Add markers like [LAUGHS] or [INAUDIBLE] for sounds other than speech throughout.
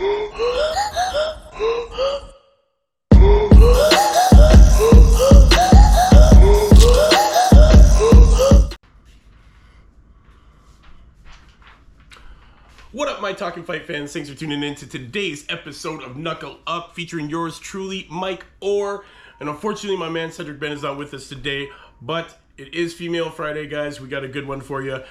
What up, my Talking Fight fans? Thanks for tuning in to today's episode of Knuckle Up featuring yours truly, Mike Orr. And unfortunately, my man Cedric Ben is not with us today, but it is Female Friday, guys. We got a good one for you.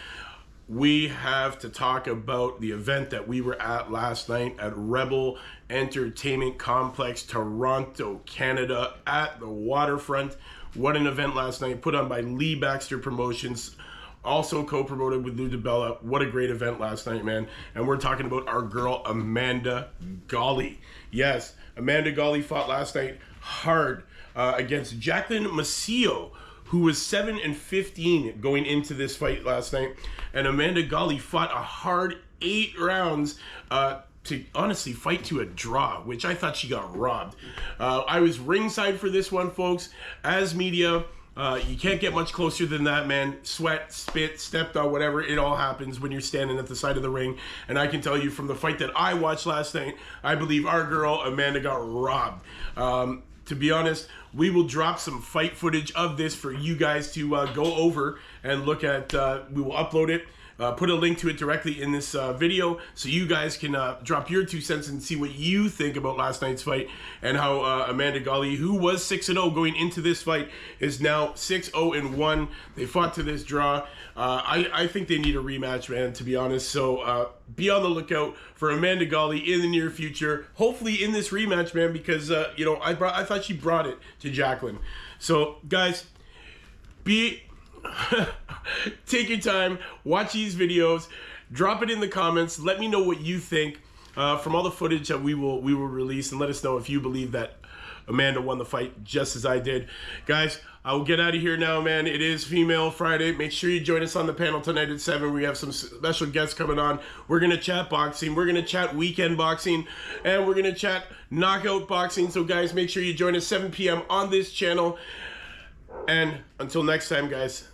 We have to talk about the event that we were at last night at Rebel Entertainment Complex, Toronto, Canada, at the waterfront. What an event last night, put on by Lee Baxter Promotions also co-promoted with Lou DiBella. What a great event last night, man! And we're talking about our girl Amanda Golly. Yes, Amanda Golly fought last night hard uh, against Jacqueline Macio, who was seven and fifteen going into this fight last night, and Amanda Golly fought a hard eight rounds. Uh, to honestly fight to a draw, which I thought she got robbed. Uh, I was ringside for this one, folks. As media, uh, you can't get much closer than that, man. Sweat, spit, stepped on, whatever. It all happens when you're standing at the side of the ring. And I can tell you from the fight that I watched last night, I believe our girl Amanda got robbed. Um, to be honest, we will drop some fight footage of this for you guys to uh, go over and look at. Uh, we will upload it uh, put a link to it directly in this uh, video so you guys can uh, drop your two cents and see what you think about last night's fight and how uh, Amanda Golly, who was 6 0 going into this fight, is now 6 0 1. They fought to this draw. Uh, I, I think they need a rematch, man, to be honest. So be on the lookout for Amanda Golly in the near future. Hopefully in this rematch, man, because, you know, I, brought, I thought she brought it to Jacqueline. So, guys, be [LAUGHS] take your time, watch these videos, drop it in the comments. Let me know what you think uh, from all the footage that we will we will release, and let us know if you believe that Amanda won the fight just as I did. Guys, I will get out of here now, man. It is Female Friday. Make sure you join us on the panel tonight at 7. We have some special guests coming on. We're going to chat boxing. We're going to chat weekend boxing. And we're going to chat knockout boxing. So, guys, make sure you join us 7 p.m. on this channel. And until next time, guys,